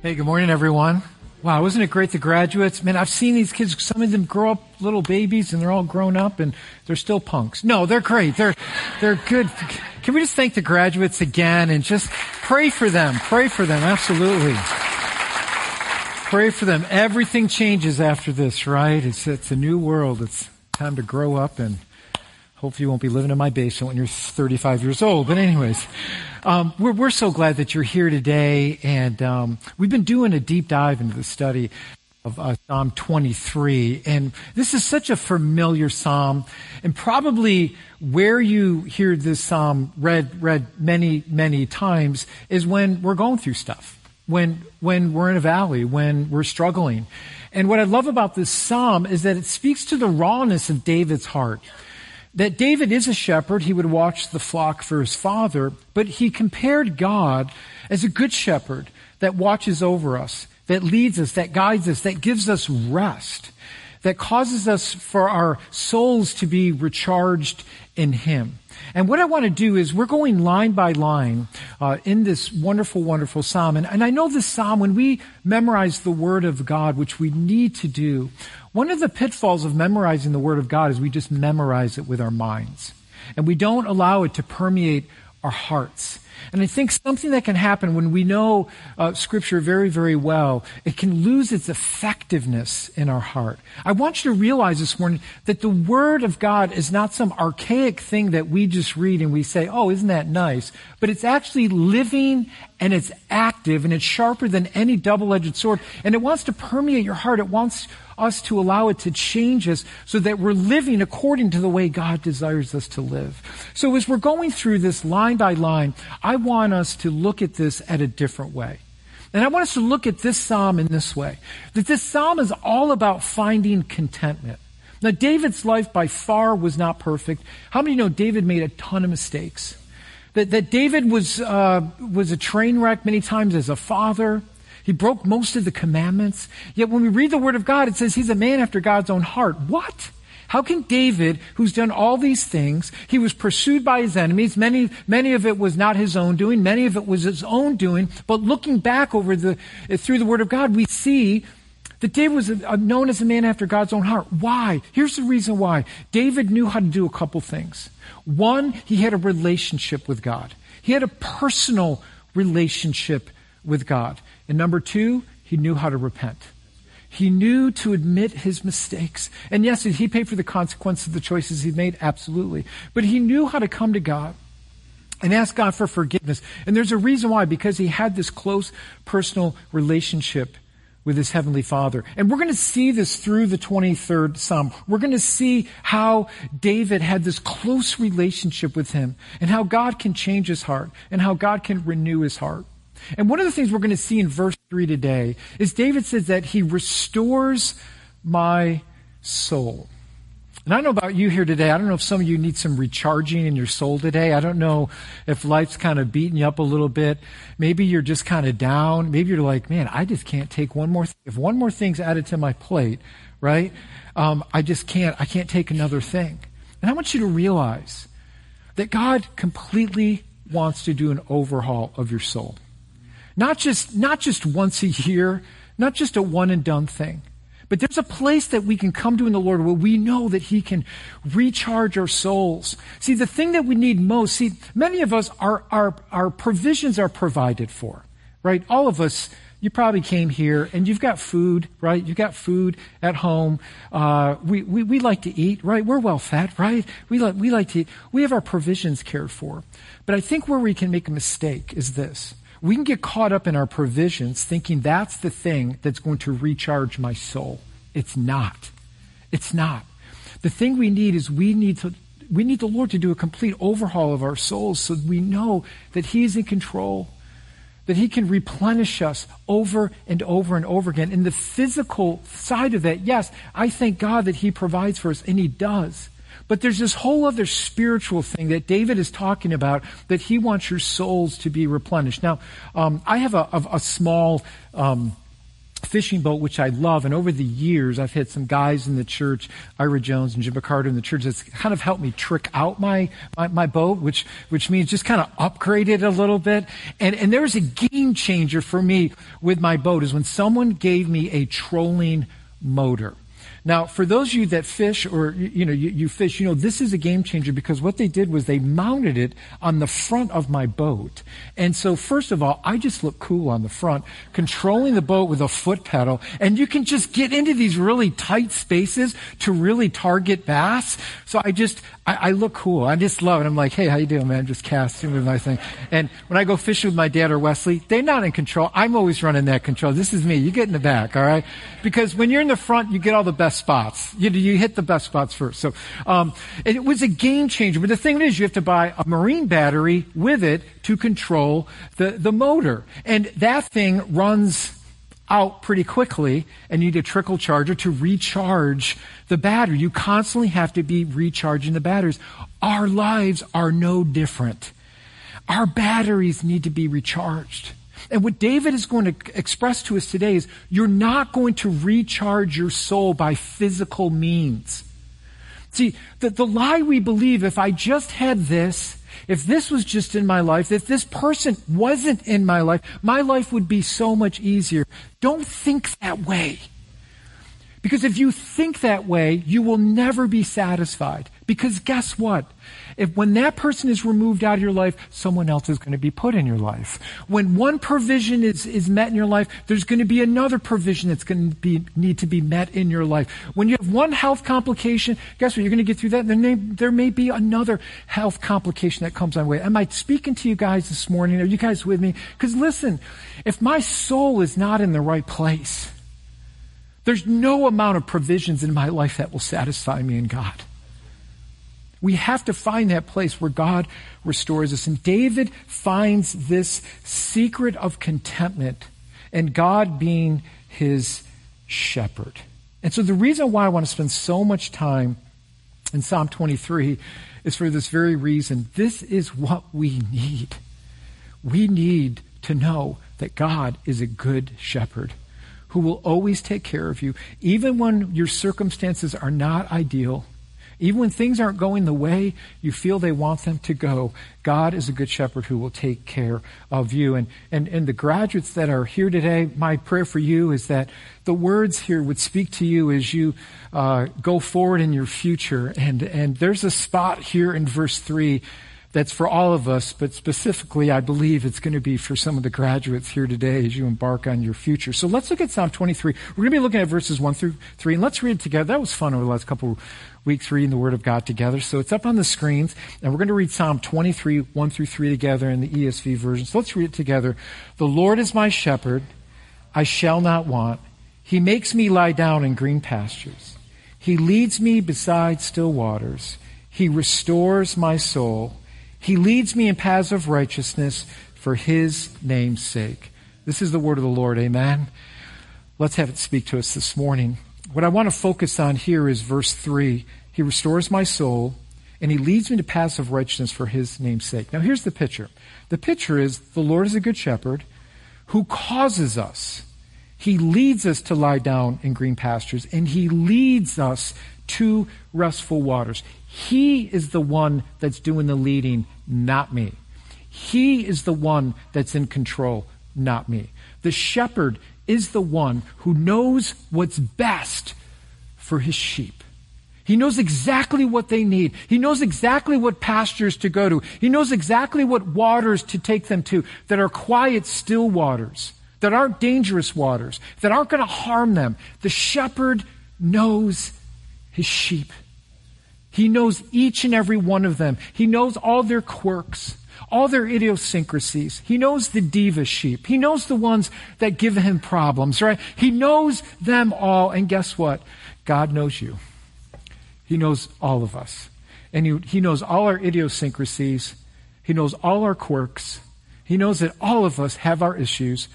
Hey, good morning, everyone. Wow, wasn't it great, the graduates? Man, I've seen these kids, some of them grow up little babies and they're all grown up and they're still punks. No, they're great. They're, they're good. Can we just thank the graduates again and just pray for them? Pray for them, absolutely. Pray for them. Everything changes after this, right? It's, it's a new world. It's time to grow up and hopefully you won't be living in my basement when you're 35 years old. But anyways, um, we're, we're so glad that you're here today, and um, we've been doing a deep dive into the study of uh, Psalm 23, and this is such a familiar psalm, and probably where you hear this psalm read read many many times is when we're going through stuff, when when we're in a valley, when we're struggling. And what I love about this psalm is that it speaks to the rawness of David's heart that David is a shepherd. He would watch the flock for his father, but he compared God as a good shepherd that watches over us, that leads us, that guides us, that gives us rest, that causes us for our souls to be recharged in him. And what I want to do is we're going line by line uh, in this wonderful, wonderful psalm. And, and I know this psalm, when we memorize the word of God, which we need to do, one of the pitfalls of memorizing the Word of God is we just memorize it with our minds. And we don't allow it to permeate our hearts. And I think something that can happen when we know uh, Scripture very, very well, it can lose its effectiveness in our heart. I want you to realize this morning that the Word of God is not some archaic thing that we just read and we say, oh, isn't that nice? But it's actually living and it's active and it's sharper than any double-edged sword. And it wants to permeate your heart. It wants us to allow it to change us so that we're living according to the way God desires us to live. So as we're going through this line by line, I want us to look at this at a different way. And I want us to look at this psalm in this way. That this psalm is all about finding contentment. Now, David's life by far was not perfect. How many know David made a ton of mistakes? That, that David was, uh, was a train wreck many times as a father. He broke most of the commandments. Yet when we read the Word of God, it says he's a man after God's own heart. What? How can David, who's done all these things, he was pursued by his enemies. Many, many of it was not his own doing. Many of it was his own doing. But looking back over the, through the Word of God, we see that David was known as a man after God's own heart. Why? Here's the reason why. David knew how to do a couple things. One, he had a relationship with God. He had a personal relationship with God. And number two, he knew how to repent. He knew to admit his mistakes. And yes, did he pay for the consequence of the choices he made? Absolutely. But he knew how to come to God and ask God for forgiveness. And there's a reason why, because he had this close personal relationship with his heavenly father. And we're going to see this through the 23rd Psalm. We're going to see how David had this close relationship with him and how God can change his heart and how God can renew his heart. And one of the things we're going to see in verse 3 today is David says that he restores my soul. And I don't know about you here today. I don't know if some of you need some recharging in your soul today. I don't know if life's kind of beating you up a little bit. Maybe you're just kind of down. Maybe you're like, man, I just can't take one more thing. If one more thing's added to my plate, right? Um, I just can't, I can't take another thing. And I want you to realize that God completely wants to do an overhaul of your soul. Not just, not just once a year, not just a one and done thing. But there's a place that we can come to in the Lord where we know that He can recharge our souls. See, the thing that we need most, see, many of us, our, our, our provisions are provided for, right? All of us, you probably came here and you've got food, right? You've got food at home. Uh, we, we, we like to eat, right? We're well fed, right? We like, we like to eat. We have our provisions cared for. But I think where we can make a mistake is this. We can get caught up in our provisions thinking that's the thing that's going to recharge my soul. It's not. It's not. The thing we need is we need to we need the Lord to do a complete overhaul of our souls so we know that He is in control, that He can replenish us over and over and over again. In the physical side of that, yes, I thank God that He provides for us, and He does. But there's this whole other spiritual thing that David is talking about that he wants your souls to be replenished. Now, um, I have a, a, a small um, fishing boat, which I love. And over the years, I've had some guys in the church, Ira Jones and Jim McCarter in the church, that's kind of helped me trick out my, my, my boat, which, which means just kind of upgrade it a little bit. And, and there was a game changer for me with my boat is when someone gave me a trolling motor. Now, for those of you that fish or, you know, you, you, fish, you know, this is a game changer because what they did was they mounted it on the front of my boat. And so, first of all, I just look cool on the front, controlling the boat with a foot pedal. And you can just get into these really tight spaces to really target bass. So I just, I, I look cool. I just love it. I'm like, hey, how you doing, man? Just casting with my thing. And when I go fishing with my dad or Wesley, they're not in control. I'm always running that control. This is me. You get in the back, all right? Because when you're in the front, you get all the best spots. You, you hit the best spots first. So um, it was a game changer. But the thing is, you have to buy a marine battery with it to control the, the motor. And that thing runs out pretty quickly and you need a trickle charger to recharge the battery. You constantly have to be recharging the batteries. Our lives are no different. Our batteries need to be recharged. And what David is going to express to us today is you're not going to recharge your soul by physical means. See, the, the lie we believe, if I just had this, if this was just in my life, if this person wasn't in my life, my life would be so much easier. Don't think that way. Because if you think that way, you will never be satisfied. Because guess what? If when that person is removed out of your life, someone else is going to be put in your life. When one provision is, is met in your life, there's going to be another provision that's going to be, need to be met in your life. When you have one health complication, guess what? You're going to get through that. There may, there may be another health complication that comes on way. Am I speaking to you guys this morning? Are you guys with me? Because listen, if my soul is not in the right place, there's no amount of provisions in my life that will satisfy me in God. We have to find that place where God restores us. And David finds this secret of contentment and God being his shepherd. And so the reason why I want to spend so much time in Psalm 23 is for this very reason. This is what we need. We need to know that God is a good shepherd who will always take care of you, even when your circumstances are not ideal even when things aren't going the way you feel they want them to go, God is a good shepherd who will take care of you. And, and, and the graduates that are here today, my prayer for you is that the words here would speak to you as you uh, go forward in your future. And, and there's a spot here in verse 3 that's for all of us, but specifically, I believe it's going to be for some of the graduates here today as you embark on your future. So let's look at Psalm 23. We're going to be looking at verses 1 through 3, and let's read it together. That was fun over the last couple weeks reading the Word of God together. So it's up on the screens, and we're going to read Psalm 23, 1 through 3 together in the ESV version. So let's read it together. The Lord is my shepherd, I shall not want. He makes me lie down in green pastures. He leads me beside still waters. He restores my soul. He leads me in paths of righteousness for his name's sake. This is the word of the Lord. Amen. Let's have it speak to us this morning. What I want to focus on here is verse 3. He restores my soul, and he leads me to paths of righteousness for his name's sake. Now, here's the picture the picture is the Lord is a good shepherd who causes us. He leads us to lie down in green pastures, and he leads us to restful waters. He is the one that's doing the leading, not me. He is the one that's in control, not me. The shepherd is the one who knows what's best for his sheep. He knows exactly what they need. He knows exactly what pastures to go to. He knows exactly what waters to take them to that are quiet, still waters, that aren't dangerous waters, that aren't going to harm them. The shepherd knows his sheep. He knows each and every one of them. He knows all their quirks, all their idiosyncrasies. He knows the diva sheep. He knows the ones that give him problems, right? He knows them all. And guess what? God knows you. He knows all of us. And he, he knows all our idiosyncrasies. He knows all our quirks. He knows that all of us have our issues,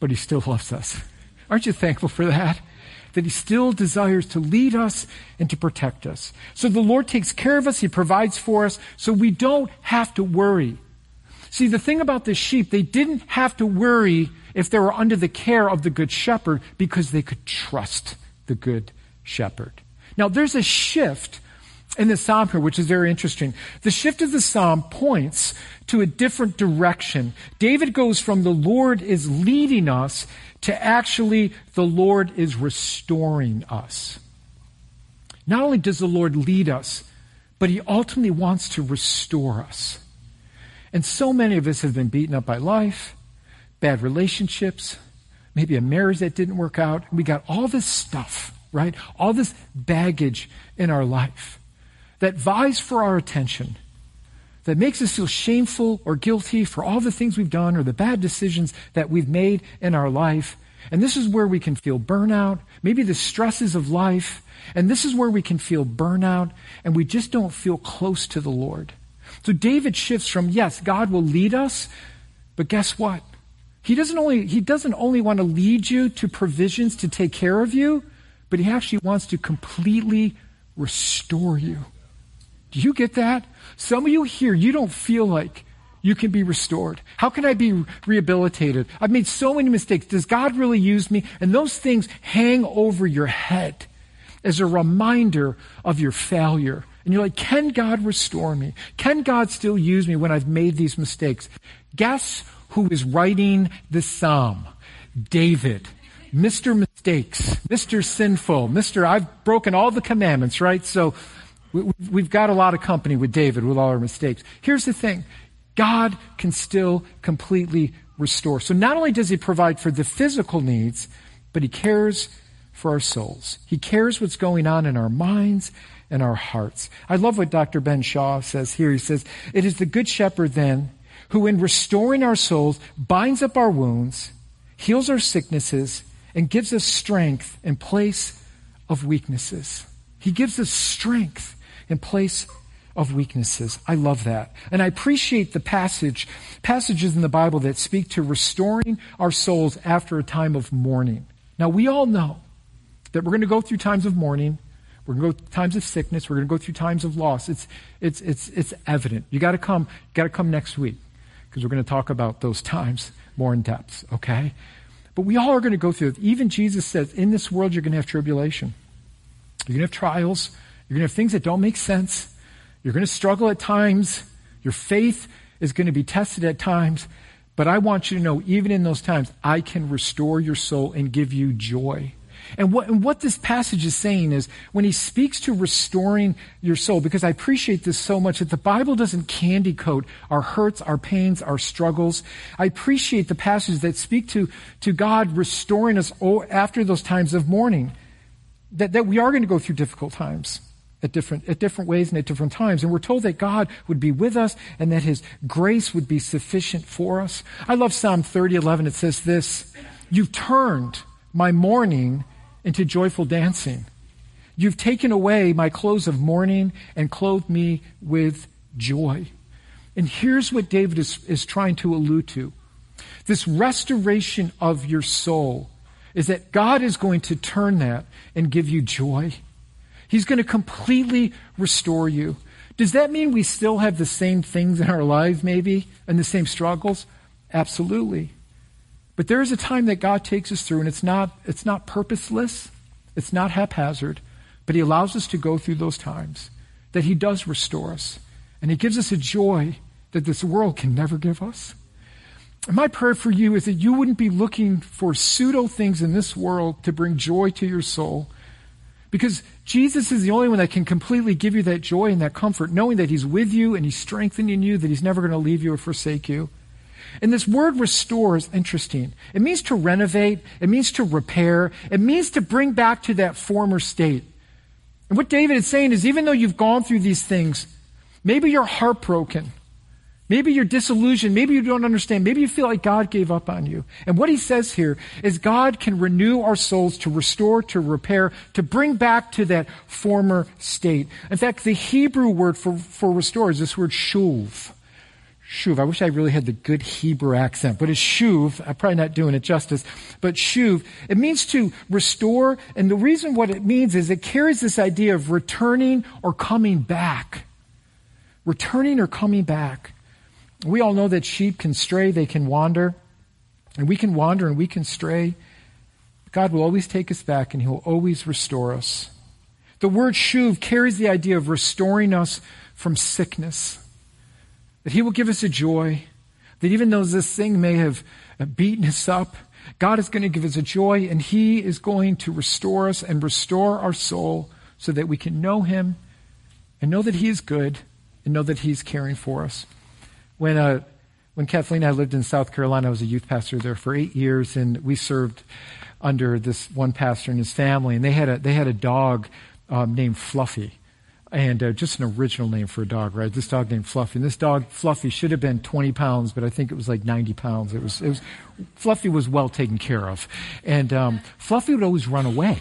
but he still loves us. Aren't you thankful for that? that He still desires to lead us and to protect us. So the Lord takes care of us, He provides for us, so we don't have to worry. See, the thing about the sheep, they didn't have to worry if they were under the care of the Good Shepherd because they could trust the Good Shepherd. Now, there's a shift in the psalm here, which is very interesting. The shift of the psalm points to a different direction. David goes from the Lord is leading us to actually the Lord is restoring us. Not only does the Lord lead us, but he ultimately wants to restore us. And so many of us have been beaten up by life, bad relationships, maybe a marriage that didn't work out. We got all this stuff, right? All this baggage in our life that vies for our attention, that makes us feel shameful or guilty for all the things we've done or the bad decisions that we've made in our life. And this is where we can feel burnout, maybe the stresses of life. And this is where we can feel burnout and we just don't feel close to the Lord. So David shifts from, yes, God will lead us, but guess what? He doesn't only, he doesn't only want to lead you to provisions to take care of you, but he actually wants to completely restore you. Do you get that? Some of you here, you don't feel like you can be restored. How can I be rehabilitated? I've made so many mistakes. Does God really use me? And those things hang over your head as a reminder of your failure. And you're like, can God restore me? Can God still use me when I've made these mistakes? Guess who is writing the psalm? David. Mr. Mistakes, Mr. Sinful, Mr. I've broken all the commandments, right? So We've got a lot of company with David with all our mistakes. Here's the thing God can still completely restore. So not only does He provide for the physical needs, but He cares for our souls. He cares what's going on in our minds and our hearts. I love what Dr. Ben Shaw says here. He says, It is the Good Shepherd then who, in restoring our souls, binds up our wounds, heals our sicknesses, and gives us strength in place of weaknesses. He gives us strength in place of weaknesses. I love that. And I appreciate the passage, passages in the Bible that speak to restoring our souls after a time of mourning. Now, we all know that we're going to go through times of mourning. We're going to go through times of sickness. We're going to go through times of loss. It's, it's, it's, it's evident. You got to come, you got to come next week because we're going to talk about those times more in depth, okay? But we all are going to go through it. Even Jesus says, in this world, you're going to have tribulation. You're going to have trials. You're going to have things that don't make sense. You're going to struggle at times. Your faith is going to be tested at times. But I want you to know, even in those times, I can restore your soul and give you joy. And what, and what this passage is saying is when he speaks to restoring your soul, because I appreciate this so much that the Bible doesn't candy coat our hurts, our pains, our struggles. I appreciate the passages that speak to, to God restoring us after those times of mourning. That, that we are going to go through difficult times at different, at different ways and at different times. And we're told that God would be with us and that His grace would be sufficient for us. I love Psalm 30, 11. It says this, You've turned my mourning into joyful dancing. You've taken away my clothes of mourning and clothed me with joy. And here's what David is, is trying to allude to. This restoration of your soul is that God is going to turn that and give you joy. He's going to completely restore you. Does that mean we still have the same things in our lives, maybe, and the same struggles? Absolutely. But there is a time that God takes us through, and it's not, it's not purposeless, it's not haphazard, but He allows us to go through those times, that He does restore us, and He gives us a joy that this world can never give us. And my prayer for you is that you wouldn't be looking for pseudo things in this world to bring joy to your soul, because Jesus is the only one that can completely give you that joy and that comfort, knowing that He's with you and He's strengthening you, that He's never going to leave you or forsake you. And this word restore is interesting. It means to renovate, it means to repair, it means to bring back to that former state. And what David is saying is even though you've gone through these things, maybe you're heartbroken. Maybe you're disillusioned. Maybe you don't understand. Maybe you feel like God gave up on you. And what he says here is God can renew our souls to restore, to repair, to bring back to that former state. In fact, the Hebrew word for, for restore is this word shuv. Shuv. I wish I really had the good Hebrew accent, but it's shuv. I'm probably not doing it justice. But shuv, it means to restore. And the reason what it means is it carries this idea of returning or coming back. Returning or coming back. We all know that sheep can stray, they can wander. And we can wander and we can stray. God will always take us back and He will always restore us. The word shuv carries the idea of restoring us from sickness. That He will give us a joy. That even though this thing may have beaten us up, God is going to give us a joy and He is going to restore us and restore our soul so that we can know Him and know that He is good and know that He's caring for us. When, uh, when Kathleen and I lived in South Carolina, I was a youth pastor there for eight years, and we served under this one pastor and his family, and they had a, they had a dog um, named Fluffy. And uh, just an original name for a dog, right? This dog named Fluffy. And this dog, Fluffy, should have been 20 pounds, but I think it was like 90 pounds. It was, it was Fluffy was well taken care of. And um, Fluffy would always run away.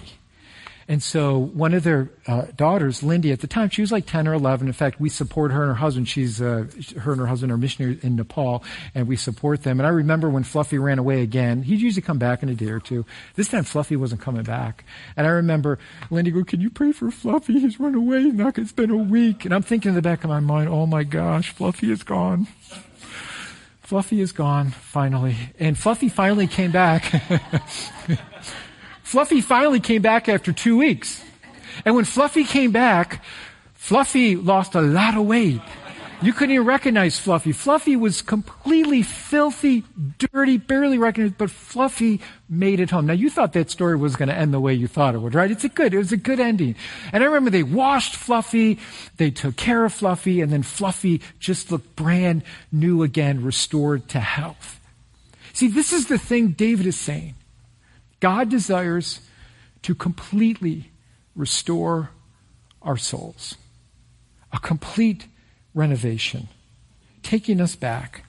And so one of their uh, daughters, Lindy, at the time, she was like 10 or 11. In fact, we support her and her husband. She's, uh, her and her husband are missionaries in Nepal, and we support them. And I remember when Fluffy ran away again, he'd usually come back in a day or two. This time, Fluffy wasn't coming back. And I remember Lindy go, can you pray for Fluffy? He's run away. Now it's been a week. And I'm thinking in the back of my mind, oh my gosh, Fluffy is gone. Fluffy is gone, finally. And Fluffy finally came back. Fluffy finally came back after two weeks. And when Fluffy came back, Fluffy lost a lot of weight. You couldn't even recognize Fluffy. Fluffy was completely filthy, dirty, barely recognized, but Fluffy made it home. Now you thought that story was going to end the way you thought it would, right? It's a good, it was a good ending. And I remember they washed Fluffy, they took care of Fluffy, and then Fluffy just looked brand new again, restored to health. See, this is the thing David is saying. God desires to completely restore our souls. A complete renovation, taking us back.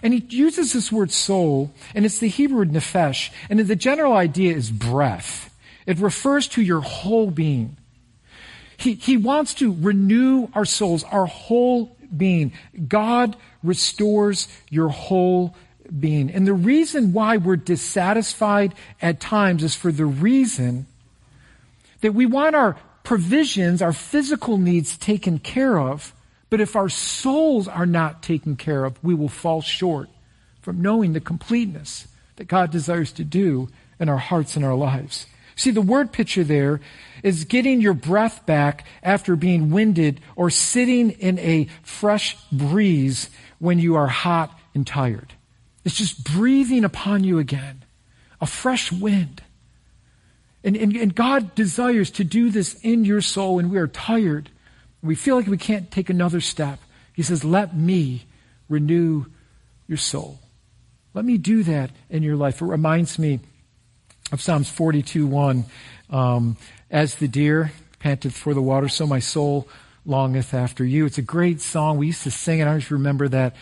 And he uses this word soul, and it's the Hebrew word nephesh, and the general idea is breath. It refers to your whole being. He, he wants to renew our souls, our whole being. God restores your whole being. And the reason why we're dissatisfied at times is for the reason that we want our provisions, our physical needs taken care of, but if our souls are not taken care of, we will fall short from knowing the completeness that God desires to do in our hearts and our lives. See, the word picture there is getting your breath back after being winded or sitting in a fresh breeze when you are hot and tired. It's just breathing upon you again, a fresh wind. And, and, and, God desires to do this in your soul when we are tired. We feel like we can't take another step. He says, Let me renew your soul. Let me do that in your life. It reminds me of Psalms 42 1. Um, As the deer panteth for the water, so my soul longeth after you. It's a great song. We used to sing it. I just remember that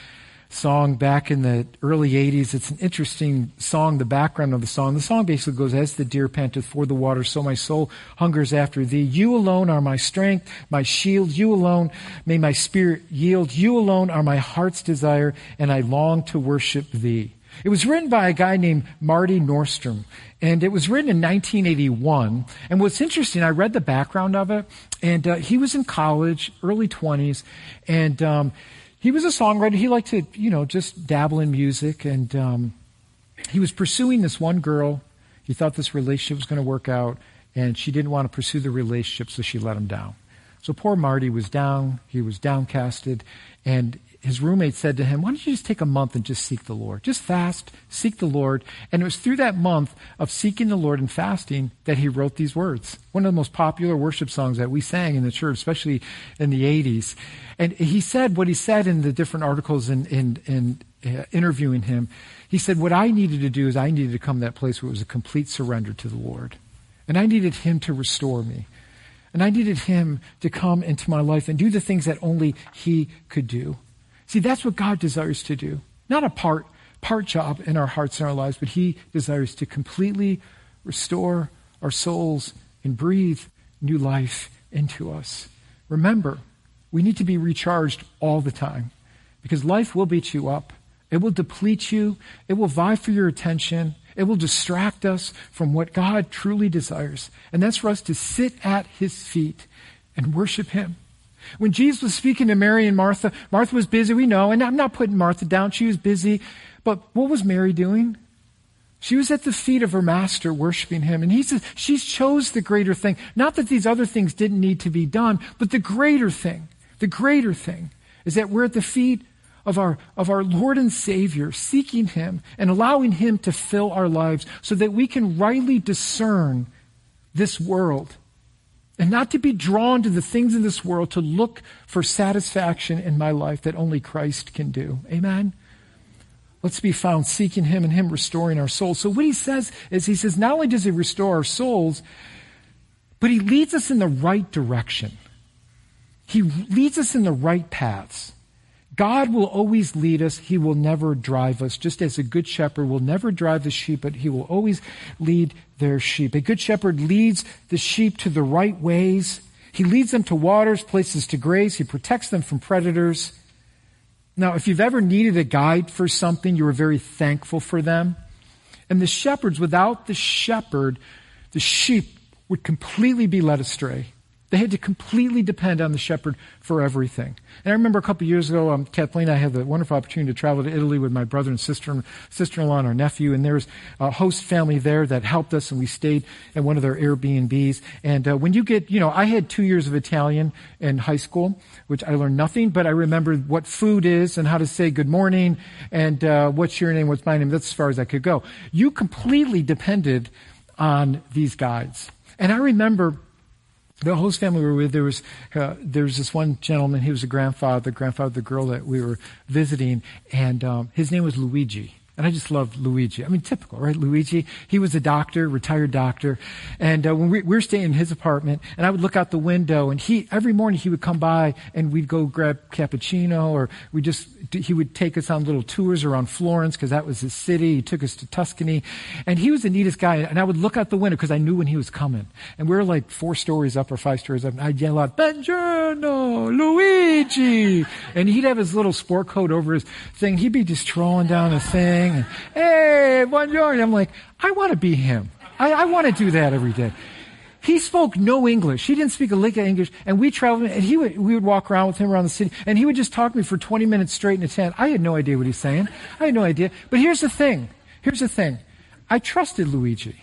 song back in the early 80s. It's an interesting song, the background of the song. The song basically goes, As the deer panteth for the water, so my soul hungers after thee. You alone are my strength, my shield. You alone may my spirit yield. You alone are my heart's desire, and I long to worship thee. It was written by a guy named Marty Nordstrom, and it was written in 1981. And what's interesting, I read the background of it, and uh, he was in college, early 20s, and um, he was a songwriter. He liked to, you know, just dabble in music. And um, he was pursuing this one girl. He thought this relationship was going to work out, and she didn't want to pursue the relationship, so she let him down. So poor Marty was down. He was downcasted. And his roommate said to him, Why don't you just take a month and just seek the Lord? Just fast, seek the Lord. And it was through that month of seeking the Lord and fasting that he wrote these words. One of the most popular worship songs that we sang in the church, especially in the 80s. And he said what he said in the different articles in, in, in uh, interviewing him. He said, What I needed to do is I needed to come to that place where it was a complete surrender to the Lord. And I needed him to restore me. And I needed him to come into my life and do the things that only he could do. See, that's what God desires to do. Not a part, part job in our hearts and our lives, but He desires to completely restore our souls and breathe new life into us. Remember, we need to be recharged all the time because life will beat you up. It will deplete you. It will vie for your attention. It will distract us from what God truly desires. And that's for us to sit at His feet and worship Him when Jesus was speaking to Mary and Martha, Martha was busy, we know, and I'm not putting Martha down. She was busy. But what was Mary doing? She was at the feet of her master worshiping him. And he says, she chose the greater thing. Not that these other things didn't need to be done, but the greater thing, the greater thing is that we're at the feet of our, of our Lord and Savior, seeking him and allowing him to fill our lives so that we can rightly discern this world and not to be drawn to the things in this world to look for satisfaction in my life that only Christ can do. Amen? Let's be found seeking Him and Him restoring our souls. So what He says is He says, not only does He restore our souls, but He leads us in the right direction. He leads us in the right paths. God will always lead us. He will never drive us. Just as a good shepherd will never drive the sheep, but he will always lead their sheep. A good shepherd leads the sheep to the right ways. He leads them to waters, places to graze. He protects them from predators. Now, if you've ever needed a guide for something, you were very thankful for them. And the shepherds, without the shepherd, the sheep would completely be led astray. They had to completely depend on the shepherd for everything. And I remember a couple years ago, um, Kathleen and I had the wonderful opportunity to travel to Italy with my brother and sister, sister-in-law and our nephew. And there was a host family there that helped us, and we stayed at one of their Airbnbs. And uh, when you get, you know, I had two years of Italian in high school, which I learned nothing, but I remembered what food is and how to say good morning and uh, what's your name, what's my name. That's as far as I could go. You completely depended on these guides. And I remember the host family we were with, there was uh, there was this one gentleman. He was a grandfather, grandfather of the girl that we were visiting, and um, his name was Luigi. And I just loved Luigi. I mean, typical, right? Luigi. He was a doctor, retired doctor. And uh, when we, we, were staying in his apartment, and I would look out the window, and he every morning he would come by, and we'd go grab cappuccino, or we just he would take us on little tours around Florence because that was his city. He took us to Tuscany, and he was the neatest guy. And I would look out the window because I knew when he was coming. And we were like four stories up or five stories up, and I'd yell out, "Buongiorno, Luigi!" And he'd have his little sport coat over his thing. He'd be just trolling down the thing, hey, buongiorno. I'm like, I want to be him. I, I want to do that every day. He spoke no English. He didn't speak a lick of English. And we traveled, and he would, we would walk around with him around the city, and he would just talk to me for 20 minutes straight in a tent. I had no idea what he's saying. I had no idea. But here's the thing. Here's the thing. I trusted Luigi.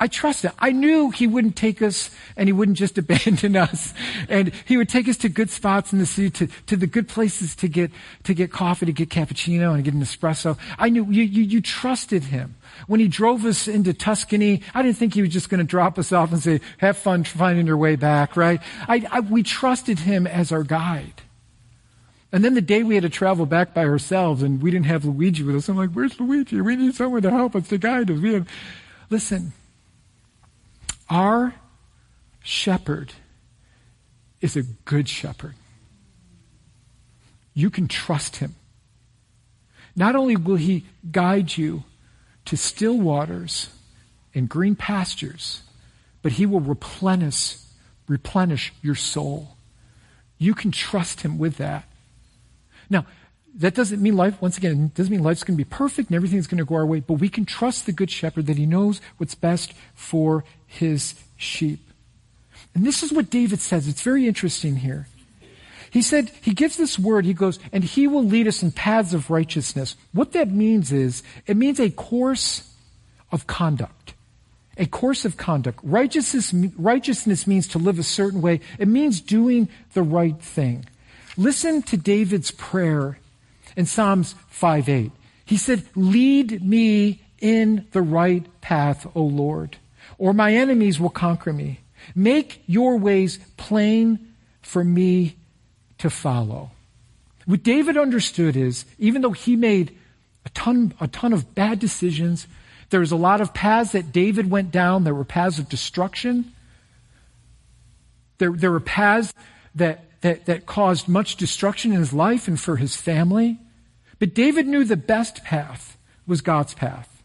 I trusted. I knew he wouldn't take us and he wouldn't just abandon us. And he would take us to good spots in the city, to, to the good places to get, to get coffee, to get cappuccino and get an espresso. I knew you, you, you trusted him. When he drove us into Tuscany, I didn't think he was just going to drop us off and say, have fun finding your way back, right? I, I, we trusted him as our guide. And then the day we had to travel back by ourselves and we didn't have Luigi with us, I'm like, where's Luigi? We need someone to help us, to guide us. We. Listen, our shepherd is a good shepherd. You can trust him. Not only will he guide you to still waters and green pastures, but he will replenish, replenish your soul. You can trust him with that. Now, that doesn't mean life, once again, doesn't mean life's going to be perfect and everything's going to go our way, but we can trust the good shepherd that he knows what's best for his sheep. And this is what David says. It's very interesting here. He said, he gives this word, he goes, and he will lead us in paths of righteousness. What that means is, it means a course of conduct. A course of conduct. Righteousness, righteousness means to live a certain way. It means doing the right thing. Listen to David's prayer in Psalms 5:8. He said, Lead me in the right path, O Lord, or my enemies will conquer me. Make your ways plain for me to follow. What David understood is, even though he made a ton, a ton of bad decisions, there was a lot of paths that David went down. There were paths of destruction. There, there were paths that, that, that caused much destruction in his life and for his family. But David knew the best path was God's path.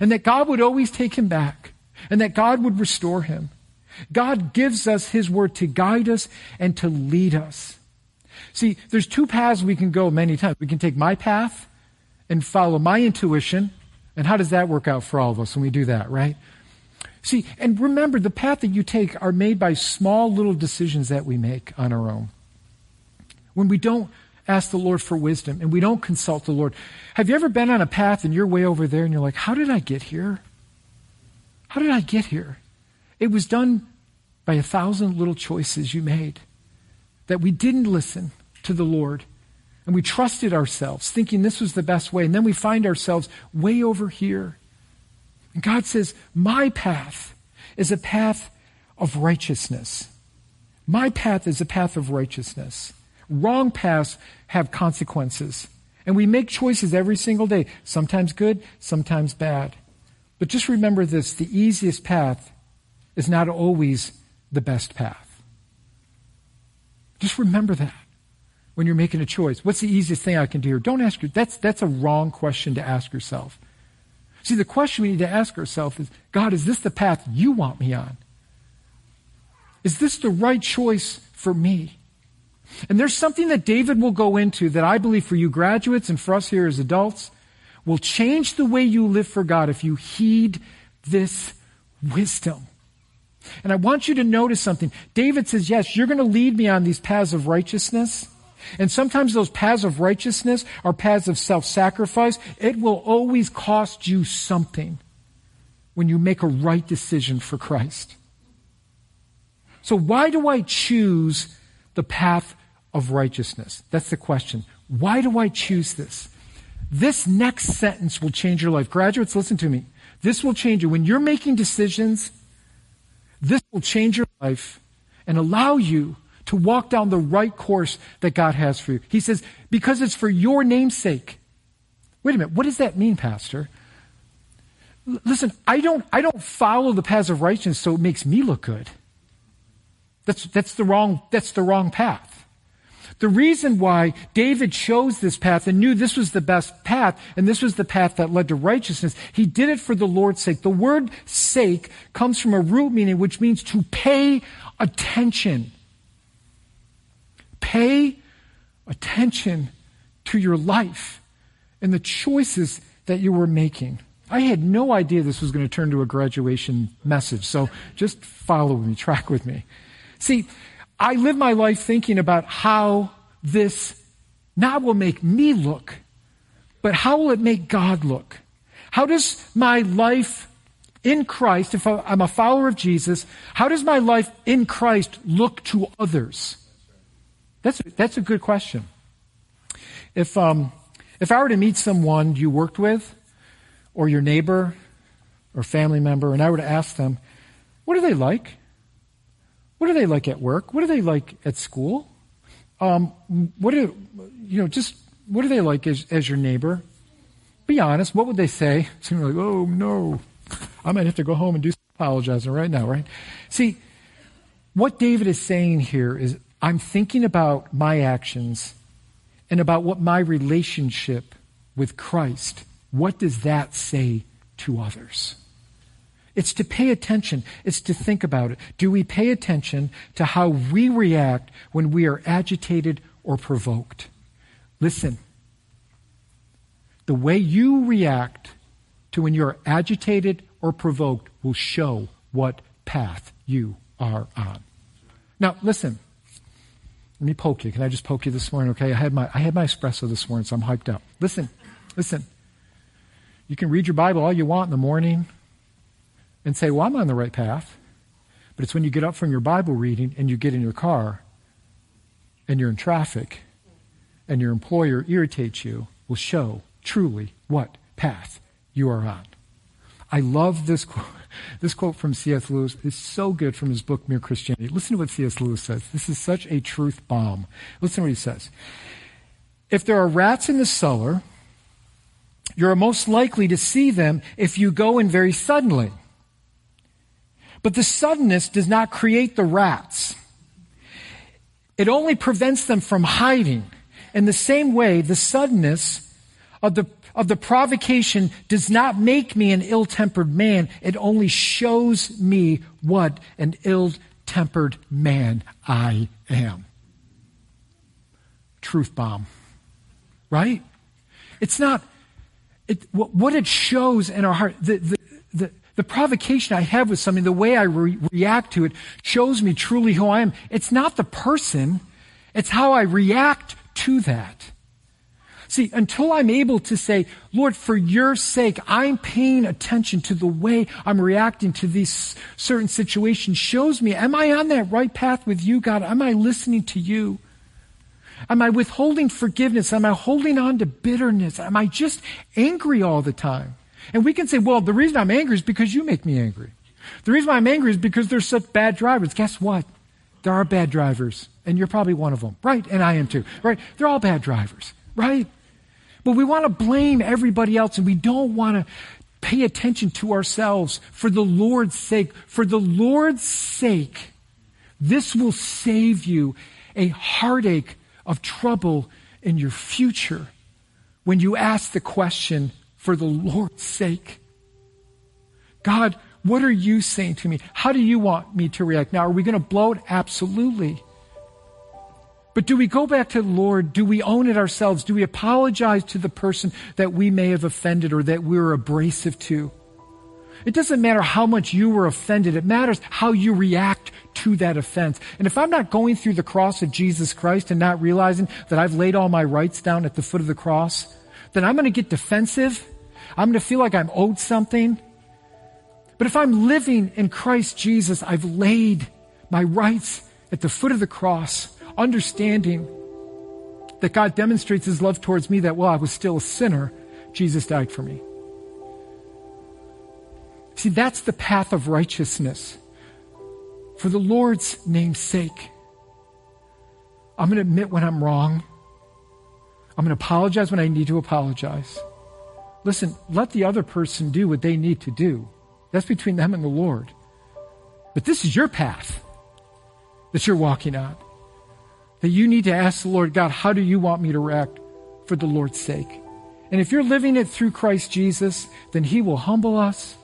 And that God would always take him back. And that God would restore him. God gives us his word to guide us and to lead us. See, there's two paths we can go many times. We can take my path and follow my intuition. And how does that work out for all of us when we do that, right? See, and remember, the path that you take are made by small little decisions that we make on our own. When we don't ask the Lord for wisdom and we don't consult the Lord. Have you ever been on a path and you're way over there and you're like, how did I get here? How did I get here? It was done by a thousand little choices you made that we didn't listen to the Lord and we trusted ourselves thinking this was the best way. And then we find ourselves way over here. And God says, my path is a path of righteousness. My path is a path of righteousness. Wrong paths have consequences. And we make choices every single day, sometimes good, sometimes bad. But just remember this the easiest path is not always the best path. Just remember that when you're making a choice. What's the easiest thing I can do here? Don't ask you. That's, that's a wrong question to ask yourself. See, the question we need to ask ourselves is God, is this the path you want me on? Is this the right choice for me? And there's something that David will go into that I believe for you graduates and for us here as adults will change the way you live for God if you heed this wisdom. And I want you to notice something. David says, yes, you're going to lead me on these paths of righteousness. And sometimes those paths of righteousness are paths of self-sacrifice. It will always cost you something when you make a right decision for Christ. So why do I choose the path of righteousness? That's the question. Why do I choose this? This next sentence will change your life. Graduates, listen to me. This will change you. When you're making decisions, this will change your life and allow you to walk down the right course that God has for you. He says, because it's for your name's sake. Wait a minute. What does that mean, Pastor? L- listen, I don't, I don't follow the paths of righteousness so it makes me look good. That's, that's the wrong, that's the wrong path. The reason why David chose this path and knew this was the best path and this was the path that led to righteousness, he did it for the Lord's sake. The word sake comes from a root meaning which means to pay attention. Pay attention to your life and the choices that you were making. I had no idea this was going to turn to a graduation message, so just follow me, track with me. See, I live my life thinking about how this not will make me look, but how will it make God look? How does my life in Christ, if I'm a follower of Jesus, how does my life in Christ look to others? That's, that's a good question. If, um, if I were to meet someone you worked with, or your neighbor, or family member, and I were to ask them, what are they like? What are they like at work? What are they like at school? Um, what are, you know, just, what are they like as, as your neighbor? Be honest. What would they say? Seem like, oh no, I might have to go home and do some apologizing right now, right? See, what David is saying here is, I'm thinking about my actions and about what my relationship with Christ, what does that say to others? It's to pay attention. It's to think about it. Do we pay attention to how we react when we are agitated or provoked? Listen. The way you react to when you're agitated or provoked will show what path you are on. Now, listen. Let me poke you. Can I just poke you this morning? Okay, I had my I had my espresso this morning, so I'm hyped up. Listen, listen. You can read your Bible all you want in the morning, and say, Well, I'm on the right path. But it's when you get up from your Bible reading and you get in your car and you're in traffic and your employer irritates you, will show truly what path you are on. I love this quote. This quote from C.S. Lewis is so good from his book Mere Christianity. Listen to what C.S. Lewis says. This is such a truth bomb. Listen to what he says. If there are rats in the cellar, you're most likely to see them if you go in very suddenly. But the suddenness does not create the rats. It only prevents them from hiding. In the same way, the suddenness of the, of the provocation does not make me an ill-tempered man. It only shows me what an ill-tempered man I am. Truth bomb. Right? It's not, it, what it shows in our heart, the, the, the, the provocation I have with something, the way I re- react to it, shows me truly who I am. It's not the person, it's how I react to that. See, until I'm able to say, Lord, for your sake, I'm paying attention to the way I'm reacting to these certain situations, shows me, am I on that right path with you, God? Am I listening to you? Am I withholding forgiveness? Am I holding on to bitterness? Am I just angry all the time? And we can say, well, the reason I'm angry is because you make me angry. The reason I'm angry is because there's such bad drivers. Guess what? There are bad drivers, and you're probably one of them, right? And I am too, right? They're all bad drivers, right? But we want to blame everybody else and we don't want to pay attention to ourselves for the Lord's sake. For the Lord's sake, this will save you a heartache of trouble in your future when you ask the question, for the Lord's sake. God, what are you saying to me? How do you want me to react? Now, are we going to blow it? Absolutely. But do we go back to the Lord? Do we own it ourselves? Do we apologize to the person that we may have offended or that we were abrasive to? It doesn't matter how much you were offended. It matters how you react to that offense. And if I'm not going through the cross of Jesus Christ and not realizing that I've laid all my rights down at the foot of the cross, then I'm going to get defensive. I'm going to feel like I'm owed something. But if I'm living in Christ Jesus, I've laid my rights at the foot of the cross understanding that God demonstrates his love towards me that while I was still a sinner, Jesus died for me. See, that's the path of righteousness. For the Lord's name's sake, I'm going to admit when I'm wrong. I'm going to apologize when I need to apologize. Listen, let the other person do what they need to do. That's between them and the Lord. But this is your path that you're walking on that you need to ask the Lord, God, how do you want me to react for the Lord's sake? And if you're living it through Christ Jesus, then He will humble us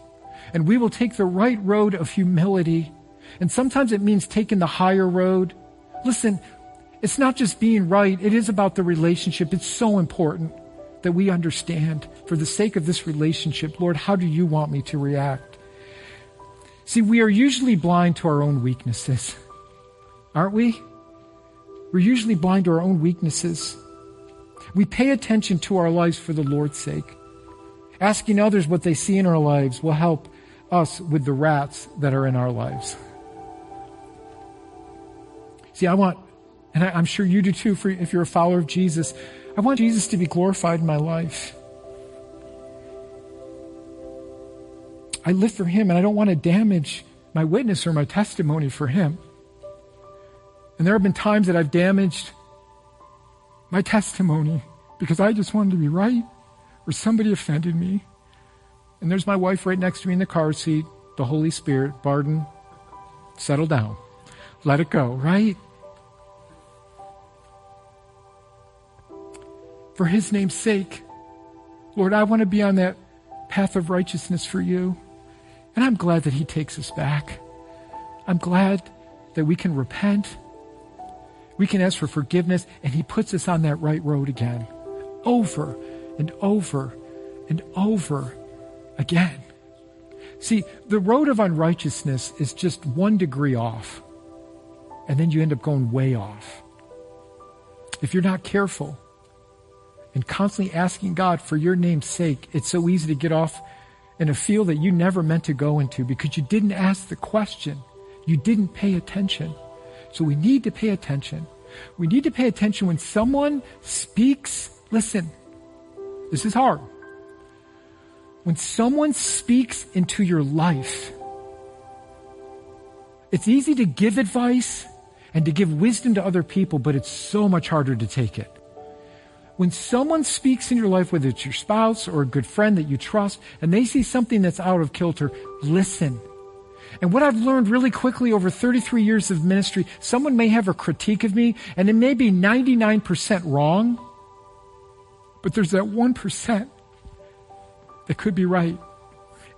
and we will take the right road of humility. And sometimes it means taking the higher road. Listen, it's not just being right, it is about the relationship. It's so important that we understand for the sake of this relationship, Lord, how do you want me to react? See, we are usually blind to our own weaknesses, aren't we? We're usually blind to our own weaknesses. We pay attention to our lives for the Lord's sake. Asking others what they see in our lives will help us with the rats that are in our lives. See, I want, and I, am sure you do too, for, if you're a follower of Jesus, I want Jesus to be glorified in my life. I live for Him and I don't want to damage my witness or my testimony for Him. And there have been times that I've damaged my testimony because I just wanted to be right or somebody offended me. And there's my wife right next to me in the car seat, the Holy Spirit, Barden, settle down. Let it go, right? For his name's sake, Lord, I want to be on that path of righteousness for you. And I'm glad that he takes us back. I'm glad that we can repent we can ask for forgiveness, and He puts us on that right road again, over and over and over again. See, the road of unrighteousness is just one degree off, and then you end up going way off. If you're not careful and constantly asking God for your name's sake, it's so easy to get off in a field that you never meant to go into because you didn't ask the question. You didn't pay attention. So we need to pay attention. We need to pay attention when someone speaks. Listen, this is hard. When someone speaks into your life, it's easy to give advice and to give wisdom to other people, but it's so much harder to take it. When someone speaks in your life, whether it's your spouse or a good friend that you trust, and they see something that's out of kilter, listen. And what I've learned really quickly over 33 years of ministry, someone may have a critique of me and it may be 99% wrong, but there's that 1% that could be right.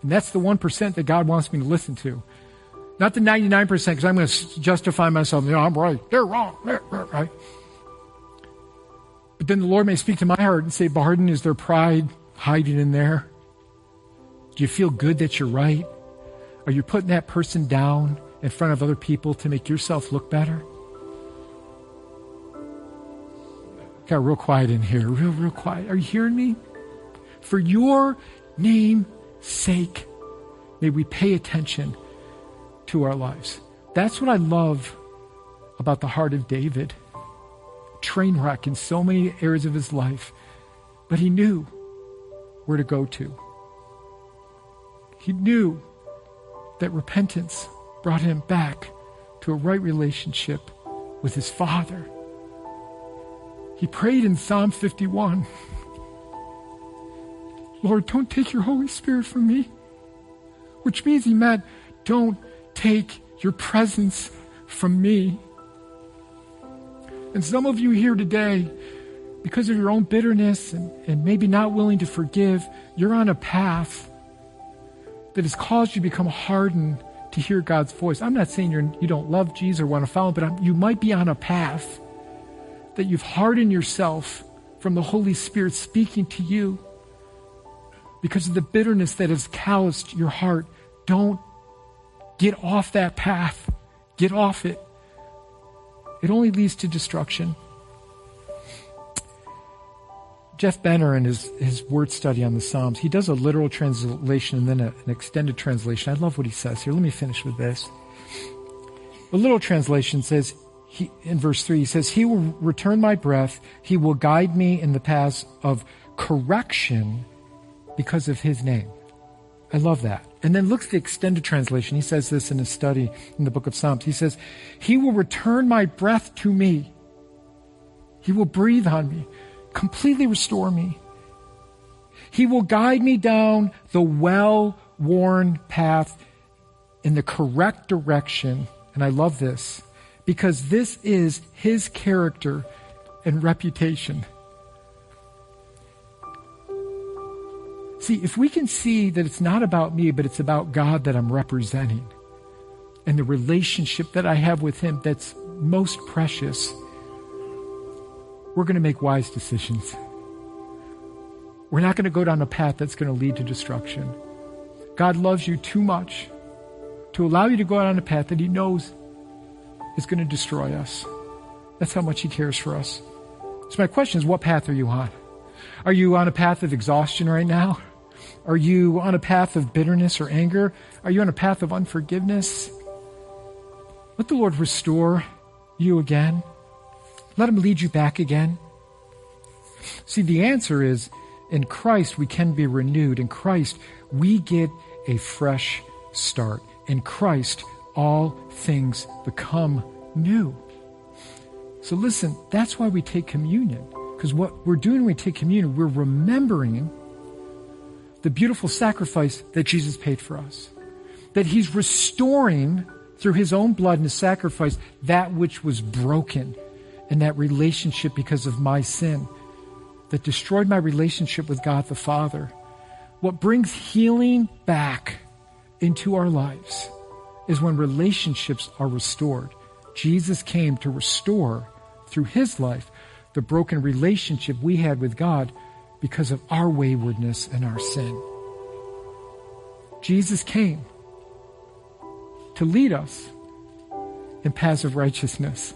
And that's the 1% that God wants me to listen to. Not the 99% because I'm going to justify myself. You know, I'm right. They're wrong. They're right. But then the Lord may speak to my heart and say, Barden, is there pride hiding in there? Do you feel good that you're right? Are you putting that person down in front of other people to make yourself look better? Got real quiet in here. Real, real quiet. Are you hearing me? For your name's sake, may we pay attention to our lives. That's what I love about the heart of David. Train wreck in so many areas of his life, but he knew where to go to. He knew that repentance brought him back to a right relationship with his Father. He prayed in Psalm 51 Lord, don't take your Holy Spirit from me. Which means he meant, don't take your presence from me. And some of you here today, because of your own bitterness and, and maybe not willing to forgive, you're on a path that has caused you to become hardened to hear God's voice. I'm not saying you're, you don't love Jesus or want to follow him, but I'm, you might be on a path that you've hardened yourself from the Holy Spirit speaking to you because of the bitterness that has calloused your heart. Don't get off that path. Get off it. It only leads to destruction. Jeff Benner, in his, his word study on the Psalms, he does a literal translation and then a, an extended translation. I love what he says here. Let me finish with this. The literal translation says, he, in verse 3, he says, He will return my breath. He will guide me in the paths of correction because of his name. I love that. And then looks at the extended translation. He says this in his study in the book of Psalms. He says, He will return my breath to me. He will breathe on me, completely restore me. He will guide me down the well worn path in the correct direction. And I love this because this is His character and reputation. See, if we can see that it's not about me, but it's about God that I'm representing and the relationship that I have with Him that's most precious, we're going to make wise decisions. We're not going to go down a path that's going to lead to destruction. God loves you too much to allow you to go down a path that He knows is going to destroy us. That's how much He cares for us. So, my question is what path are you on? Are you on a path of exhaustion right now? Are you on a path of bitterness or anger? Are you on a path of unforgiveness? Let the Lord restore you again. Let Him lead you back again. See, the answer is in Christ we can be renewed. In Christ we get a fresh start. In Christ all things become new. So listen, that's why we take communion. Because what we're doing when we take communion, we're remembering the beautiful sacrifice that Jesus paid for us. That he's restoring through his own blood and his sacrifice that which was broken in that relationship because of my sin that destroyed my relationship with God the Father. What brings healing back into our lives is when relationships are restored. Jesus came to restore through his life the broken relationship we had with God because of our waywardness and our sin. Jesus came to lead us in paths of righteousness.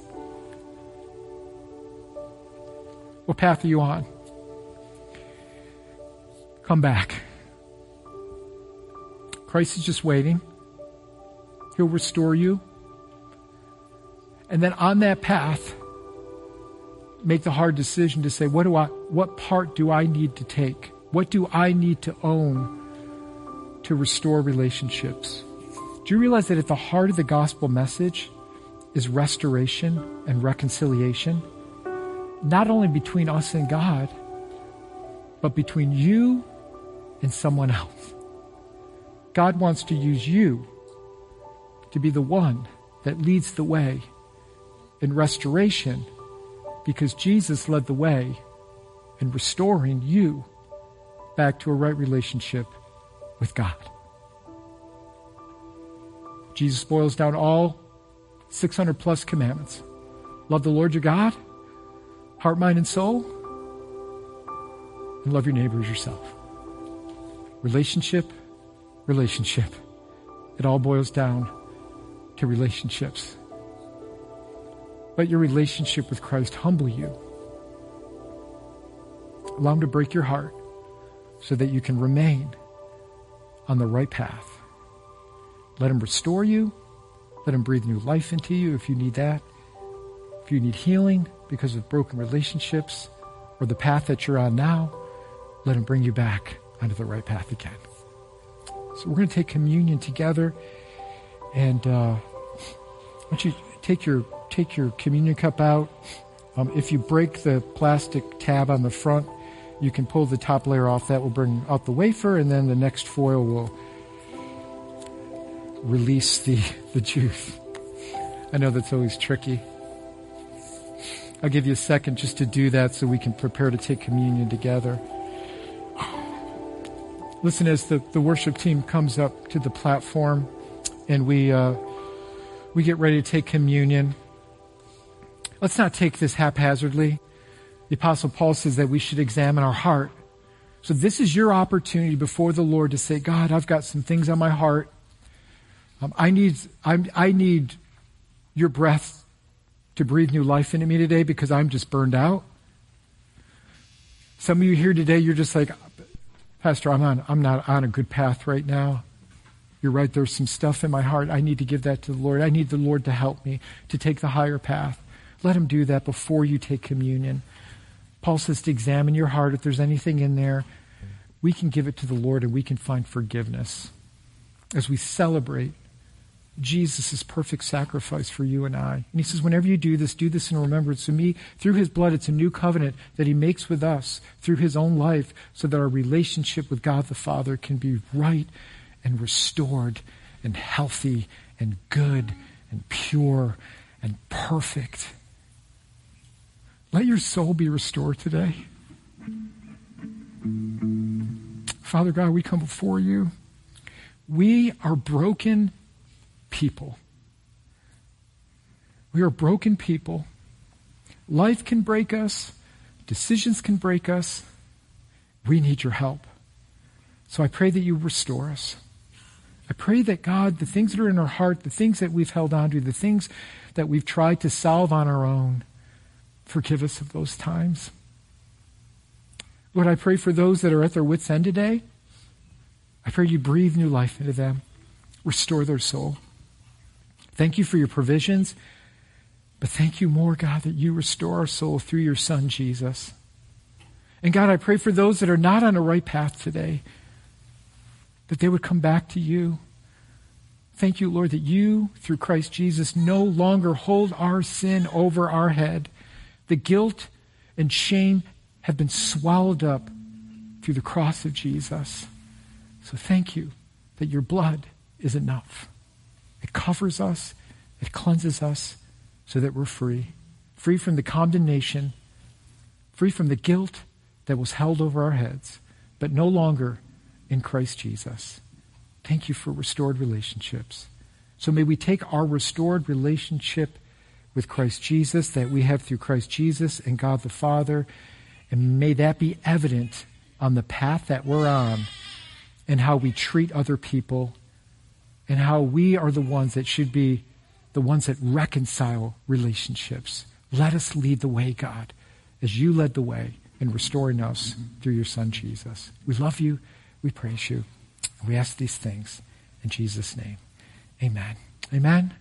What path are you on? Come back. Christ is just waiting. He'll restore you. And then on that path, make the hard decision to say, what do I, what part do I need to take? What do I need to own to restore relationships? Do you realize that at the heart of the gospel message is restoration and reconciliation? Not only between us and God, but between you and someone else. God wants to use you to be the one that leads the way in restoration because Jesus led the way in restoring you back to a right relationship with God. Jesus boils down all 600 plus commandments. Love the Lord your God, heart, mind, and soul, and love your neighbor as yourself. Relationship, relationship. It all boils down to relationships. Let your relationship with Christ humble you Allow Him to break your heart so that you can remain on the right path. Let Him restore you. Let Him breathe new life into you if you need that. If you need healing because of broken relationships or the path that you're on now, let Him bring you back onto the right path again. So we're going to take communion together, and uh, you take your take your communion cup out? Um, if you break the plastic tab on the front, you can pull the top layer off. That will bring out the wafer, and then the next foil will release the, the juice. I know that's always tricky. I'll give you a second just to do that so we can prepare to take communion together. Listen, as the, the worship team comes up to the platform and we, uh, we get ready to take communion, let's not take this haphazardly. The Apostle Paul says that we should examine our heart. So this is your opportunity before the Lord to say, God, I've got some things on my heart. Um, I need, I, I need your breath to breathe new life into me today because I'm just burned out. Some of you here today, you're just like, Pastor, I'm on, I'm not on a good path right now. You're right, there's some stuff in my heart. I need to give that to the Lord. I need the Lord to help me to take the higher path. Let Him do that before you take communion. Paul says to examine your heart. If there's anything in there, we can give it to the Lord and we can find forgiveness as we celebrate Jesus' perfect sacrifice for you and I. And he says, whenever you do this, do this in remembrance of me. Through his blood, it's a new covenant that he makes with us through his own life so that our relationship with God the Father can be right and restored and healthy and good and pure and perfect. Let your soul be restored today. Father God, we come before you. We are broken people. We are broken people. Life can break us, decisions can break us. We need your help. So I pray that you restore us. I pray that God, the things that are in our heart, the things that we've held on to, the things that we've tried to solve on our own, forgive us of those times. Lord, I pray for those that are at their wits' end today. I pray you breathe new life into them, restore their soul. Thank you for your provisions. But thank you more, God, that you restore our soul through your Son, Jesus. And God, I pray for those that are not on a right path today, that they would come back to you. Thank you, Lord, that you, through Christ Jesus, no longer hold our sin over our head. The guilt and shame have been swallowed up through the cross of Jesus. So thank you that your blood is enough. It covers us, it cleanses us so that we're free. Free from the condemnation, free from the guilt that was held over our heads, but no longer in Christ Jesus. Thank you for restored relationships. So may we take our restored relationship with Christ Jesus that we have through Christ Jesus and God the Father, and may that be evident on the path that we're on and how we treat other people and how we are the ones that should be the ones that reconcile relationships. Let us lead the way, God, as you led the way in restoring us through your Son, Jesus. We love you. We praise you. We ask these things in Jesus' name. Amen. Amen.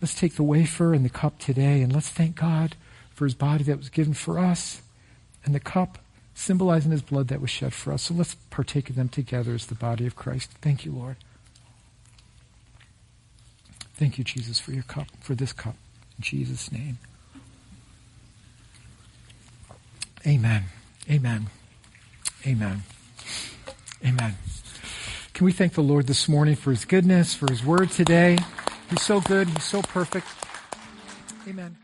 Let's take the wafer and the cup today and let's thank God for his body that was given for us and the cup symbolizing his blood that was shed for us. So let's partake of them together as the body of Christ. Thank you, Lord. Thank you, Jesus, for your cup, for this cup. In Jesus' name. Amen. Amen. Amen. Amen. Can we thank the Lord this morning for his goodness, for his word today? He's so good. He's so perfect. Amen.